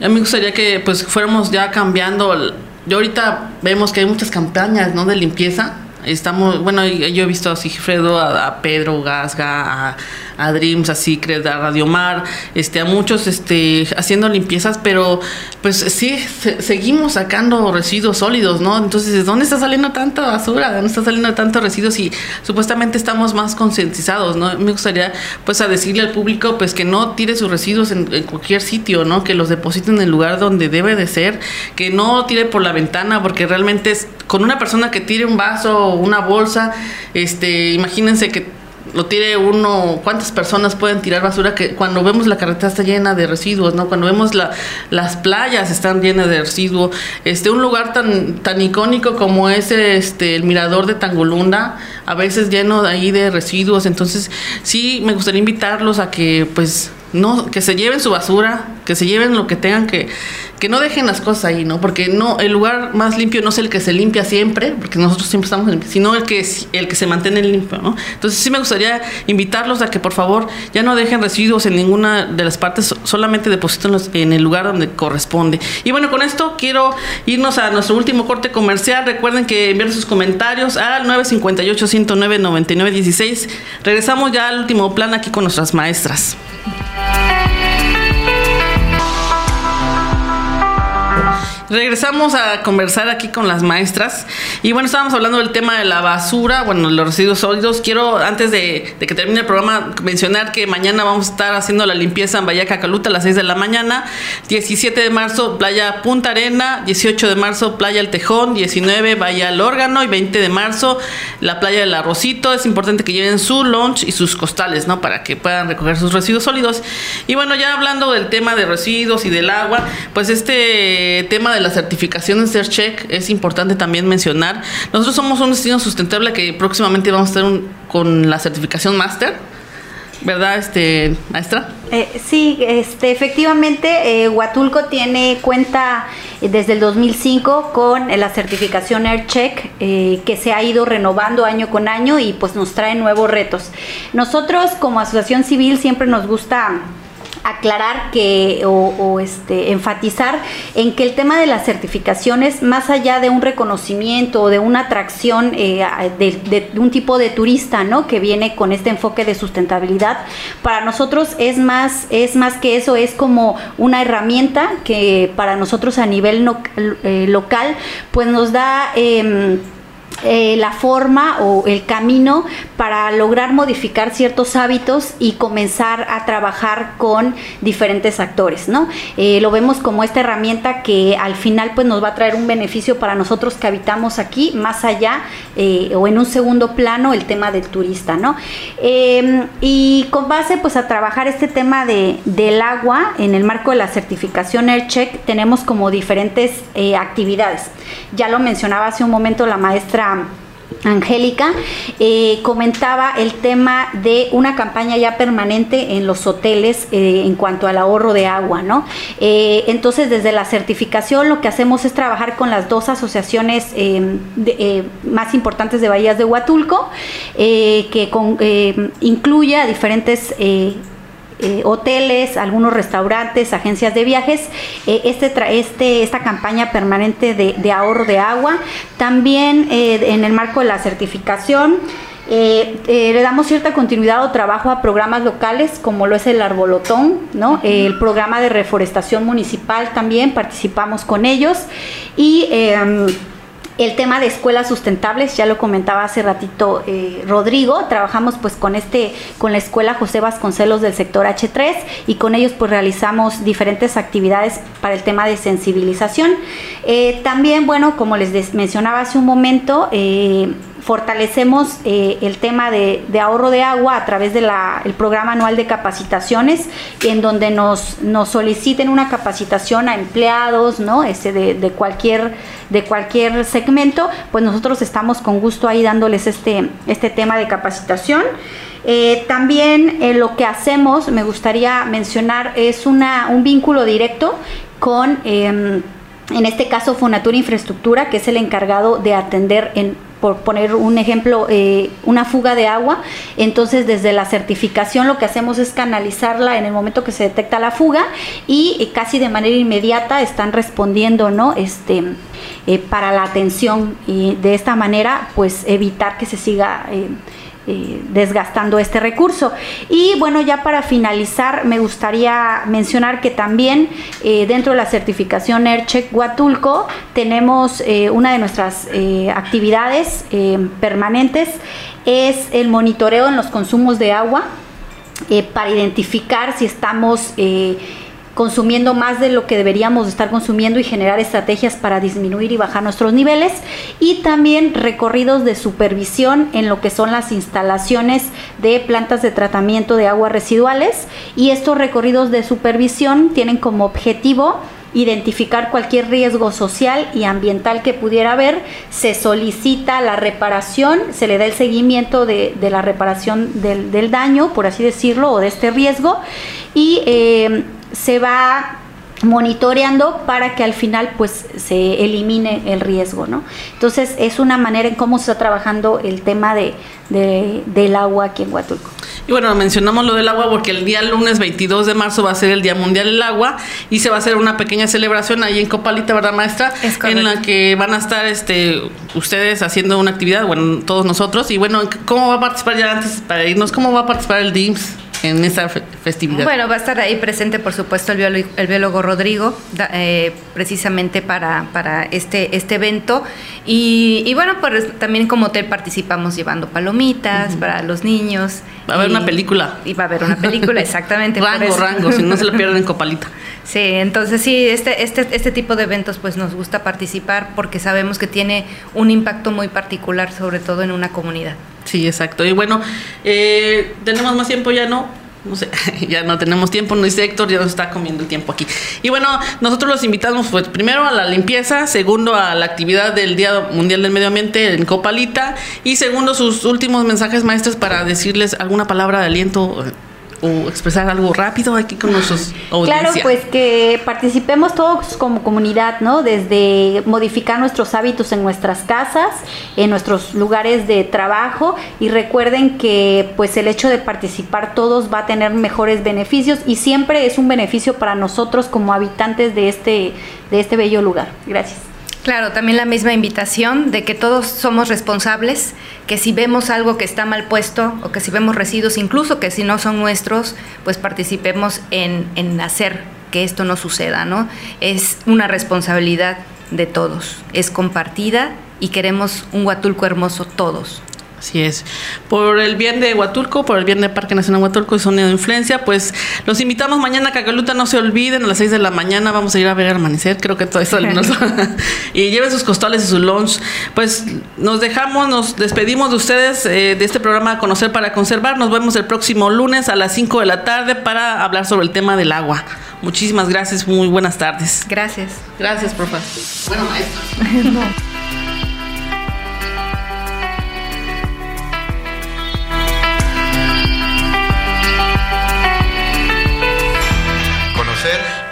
Speaker 4: A mí me gustaría que pues fuéramos ya cambiando. Yo ahorita vemos que hay muchas campañas, ¿no? De limpieza. Estamos, bueno, yo he visto a Sigfredo, a, a Pedro Gasga, a a Dreams, a Secret, a Radio Mar, este, a muchos este, haciendo limpiezas, pero pues sí, seguimos sacando residuos sólidos, ¿no? Entonces, ¿de dónde está saliendo tanta basura? ¿De dónde está saliendo tantos residuos? Y supuestamente estamos más concientizados, ¿no? Me gustaría pues a decirle al público pues que no tire sus residuos en, cualquier sitio, ¿no? Que los depositen en el lugar donde debe de ser, que no tire por la ventana, porque realmente es con una persona que tire un vaso o una bolsa, este, imagínense que lo tire uno, cuántas personas pueden tirar basura que cuando vemos la carretera está llena de residuos, ¿no? Cuando vemos la, las playas están llenas de residuos, este un lugar tan tan icónico como es este el mirador de Tangolunda, a veces lleno de ahí de residuos, entonces sí me gustaría invitarlos a que pues no que se lleven su basura, que se lleven lo que tengan que que no dejen las cosas ahí, ¿no? Porque no el lugar más limpio no es el que se limpia siempre, porque nosotros siempre estamos limpios, sino el que el que se mantiene limpio, ¿no? Entonces sí me gustaría invitarlos a que por favor ya no dejen residuos en ninguna de las partes, solamente deposítenlos en el lugar donde corresponde. Y bueno, con esto quiero irnos a nuestro último corte comercial. Recuerden que enviar sus comentarios al 958 109 9916. Regresamos ya al último plan aquí con nuestras maestras. Bye. Regresamos a conversar aquí con las maestras. Y bueno, estábamos hablando del tema de la basura, bueno, los residuos sólidos. Quiero, antes de, que termine el programa, mencionar que mañana vamos a estar haciendo la limpieza en Bahía Cacaluta a las 6 de la mañana. 17 de marzo, Playa Punta Arena. 18 de marzo, Playa El Tejón. 19, Bahía El Órgano. Y 20 de marzo, la Playa del Arrocito. Es importante que lleven su lunch y sus costales, ¿no? Para que puedan recoger sus residuos sólidos. Y bueno, ya hablando del tema de residuos y del agua, pues este tema de la certificación de Check es importante también mencionar. Nosotros somos un destino sustentable que próximamente vamos a estar con la certificación Master. ¿Verdad, este, maestra?
Speaker 7: Eh, sí, este, efectivamente, eh, Huatulco tiene cuenta eh, desde el 2005 con la certificación AirCheck que se ha ido renovando año con año y pues nos trae nuevos retos. Nosotros como asociación civil siempre nos gusta aclarar que o, este enfatizar en que el tema de las certificaciones más allá de un reconocimiento o de una atracción eh, de, un tipo de turista no que viene con este enfoque de sustentabilidad para nosotros es más es más que eso es como una herramienta que para nosotros a nivel eh, local pues nos da em, eh, la forma o el camino para lograr modificar ciertos hábitos y comenzar a trabajar con diferentes actores, ¿no? Eh, lo vemos como esta herramienta que al final pues nos va a traer un beneficio para nosotros que habitamos aquí, más allá eh, o en un segundo plano el tema del turista, ¿no? Em, y con base pues a trabajar este tema de, del agua en el marco de la certificación AirCheck tenemos como diferentes actividades. Ya lo mencionaba hace un momento la maestra Angélica eh, comentaba el tema de una campaña ya permanente en los hoteles eh, en cuanto al ahorro de agua, ¿no? Eh, entonces, desde la certificación lo que hacemos es trabajar con las dos asociaciones más importantes de Bahías de Huatulco, que incluye a diferentes eh, hoteles, algunos restaurantes, agencias de viajes, eh, este, este, esta campaña permanente de, ahorro de agua. También eh, en el marco de la certificación. le damos cierta continuidad o trabajo a programas locales como lo es el Arbolotón, ¿no? el programa de reforestación municipal también participamos con ellos y em, el tema de escuelas sustentables, ya lo comentaba hace ratito eh, Rodrigo, trabajamos pues con este, con la escuela José Vasconcelos del sector H3 y con ellos pues realizamos diferentes actividades para el tema de sensibilización. Eh, también, bueno, como les mencionaba hace un momento, eh, fortalecemos eh, el tema de, ahorro de agua a través del programa anual de capacitaciones, en donde nos, nos soliciten una capacitación a empleados, ¿no? Ese de, cualquier, de cualquier segmento, pues nosotros estamos con gusto ahí dándoles este, este tema de capacitación. Eh, también eh, lo que hacemos, me gustaría mencionar, es una, un vínculo directo con, em, en este caso, Fonatura Infraestructura, que es el encargado de atender en por poner un ejemplo, eh, una fuga de agua. Entonces, desde la certificación lo que hacemos es canalizarla en el momento que se detecta la fuga y eh, casi de manera inmediata están respondiendo, ¿no? Este, eh, para la atención y de esta manera, pues evitar que se siga eh, desgastando este recurso. Y bueno, ya para finalizar, me gustaría mencionar que también eh, dentro de la certificación AirCheck Huatulco tenemos eh, una de nuestras actividades permanentes, es el monitoreo en los consumos de agua para identificar si estamos consumiendo más de lo que deberíamos estar consumiendo y generar estrategias para disminuir y bajar nuestros niveles. Y también recorridos de supervisión en lo que son las instalaciones de plantas de tratamiento de aguas residuales. Y estos recorridos de supervisión tienen como objetivo identificar cualquier riesgo social y ambiental que pudiera haber, se solicita la reparación, se le da el seguimiento de, la reparación del, daño, por así decirlo, o de este riesgo, y eh, se va monitoreando para que al final pues se elimine el riesgo, ¿no? Entonces es una manera en cómo se está trabajando el tema de, del agua aquí en Huatulco.
Speaker 4: Y bueno, mencionamos lo del agua porque el día lunes 22 de marzo va a ser el Día Mundial del Agua y se va a hacer una pequeña celebración ahí en Copalita, ¿verdad, maestra? en la que van a estar este ustedes haciendo una actividad, bueno, todos nosotros. Y bueno, ¿cómo va a participar ya antes para irnos? ¿Cómo va a participar el DIMS? En esta festividad?
Speaker 6: Bueno, va a estar ahí presente, por supuesto, el, biólogo, el biólogo Rodrigo, eh, precisamente para, para este, este evento. Y, y, bueno, pues también como hotel participamos llevando palomitas uh -huh. para los niños.
Speaker 4: Va a haber y, una película.
Speaker 6: Y va a haber una película, exactamente.
Speaker 4: rango, rango, si no se lo pierden en Copalita. <laughs>
Speaker 6: Sí, entonces sí, este, este, este tipo de eventos pues nos gusta participar porque sabemos que tiene un impacto muy particular, sobre todo en una comunidad.
Speaker 4: Sí, exacto. Y bueno, eh, tenemos más tiempo ya, ¿no? No sé, <laughs> ya no tenemos tiempo, no dice Héctor, ya nos está comiendo el tiempo aquí. Y bueno, nosotros los invitamos pues primero a la limpieza, segundo a la actividad del Día Mundial del Medio Ambiente en Copalita y segundo sus últimos mensajes maestros para decirles alguna palabra de aliento o expresar algo rápido aquí con nuestros audiencia.
Speaker 7: Claro, pues que participemos todos como comunidad, ¿no? Desde modificar nuestros hábitos en nuestras casas, en nuestros lugares de trabajo y recuerden que pues el hecho de participar todos va a tener mejores beneficios y siempre es un beneficio para nosotros como habitantes de este de este bello lugar. Gracias.
Speaker 6: Claro, también la misma invitación de que todos somos responsables, que si vemos algo que está mal puesto o que si vemos residuos, incluso que si no son nuestros, pues participemos en, en hacer que esto no suceda, ¿no? Es una responsabilidad de todos, es compartida y queremos un Huatulco hermoso todos.
Speaker 4: Así es. Por el bien de Huatulco, por el bien de Parque Nacional Huatulco y Sonido de Influencia, pues los invitamos mañana a Cacaluta, no se olviden, a las 6 de la mañana vamos a ir a ver el amanecer, creo que todo esto <laughs> y lleven sus costales y su lunch. Pues nos dejamos, nos despedimos de ustedes eh, de este programa Conocer para Conservar. Nos vemos el próximo lunes a las 5 de la tarde para hablar sobre el tema del agua. Muchísimas gracias, muy buenas tardes.
Speaker 6: Gracias.
Speaker 4: Gracias, profe. Bueno, maestro. <laughs>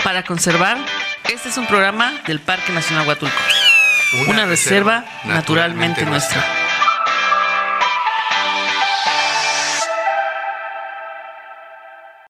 Speaker 4: para conservar, este es un programa del Parque Nacional Huatulco, una, una reserva, reserva naturalmente, naturalmente nuestra. nuestra.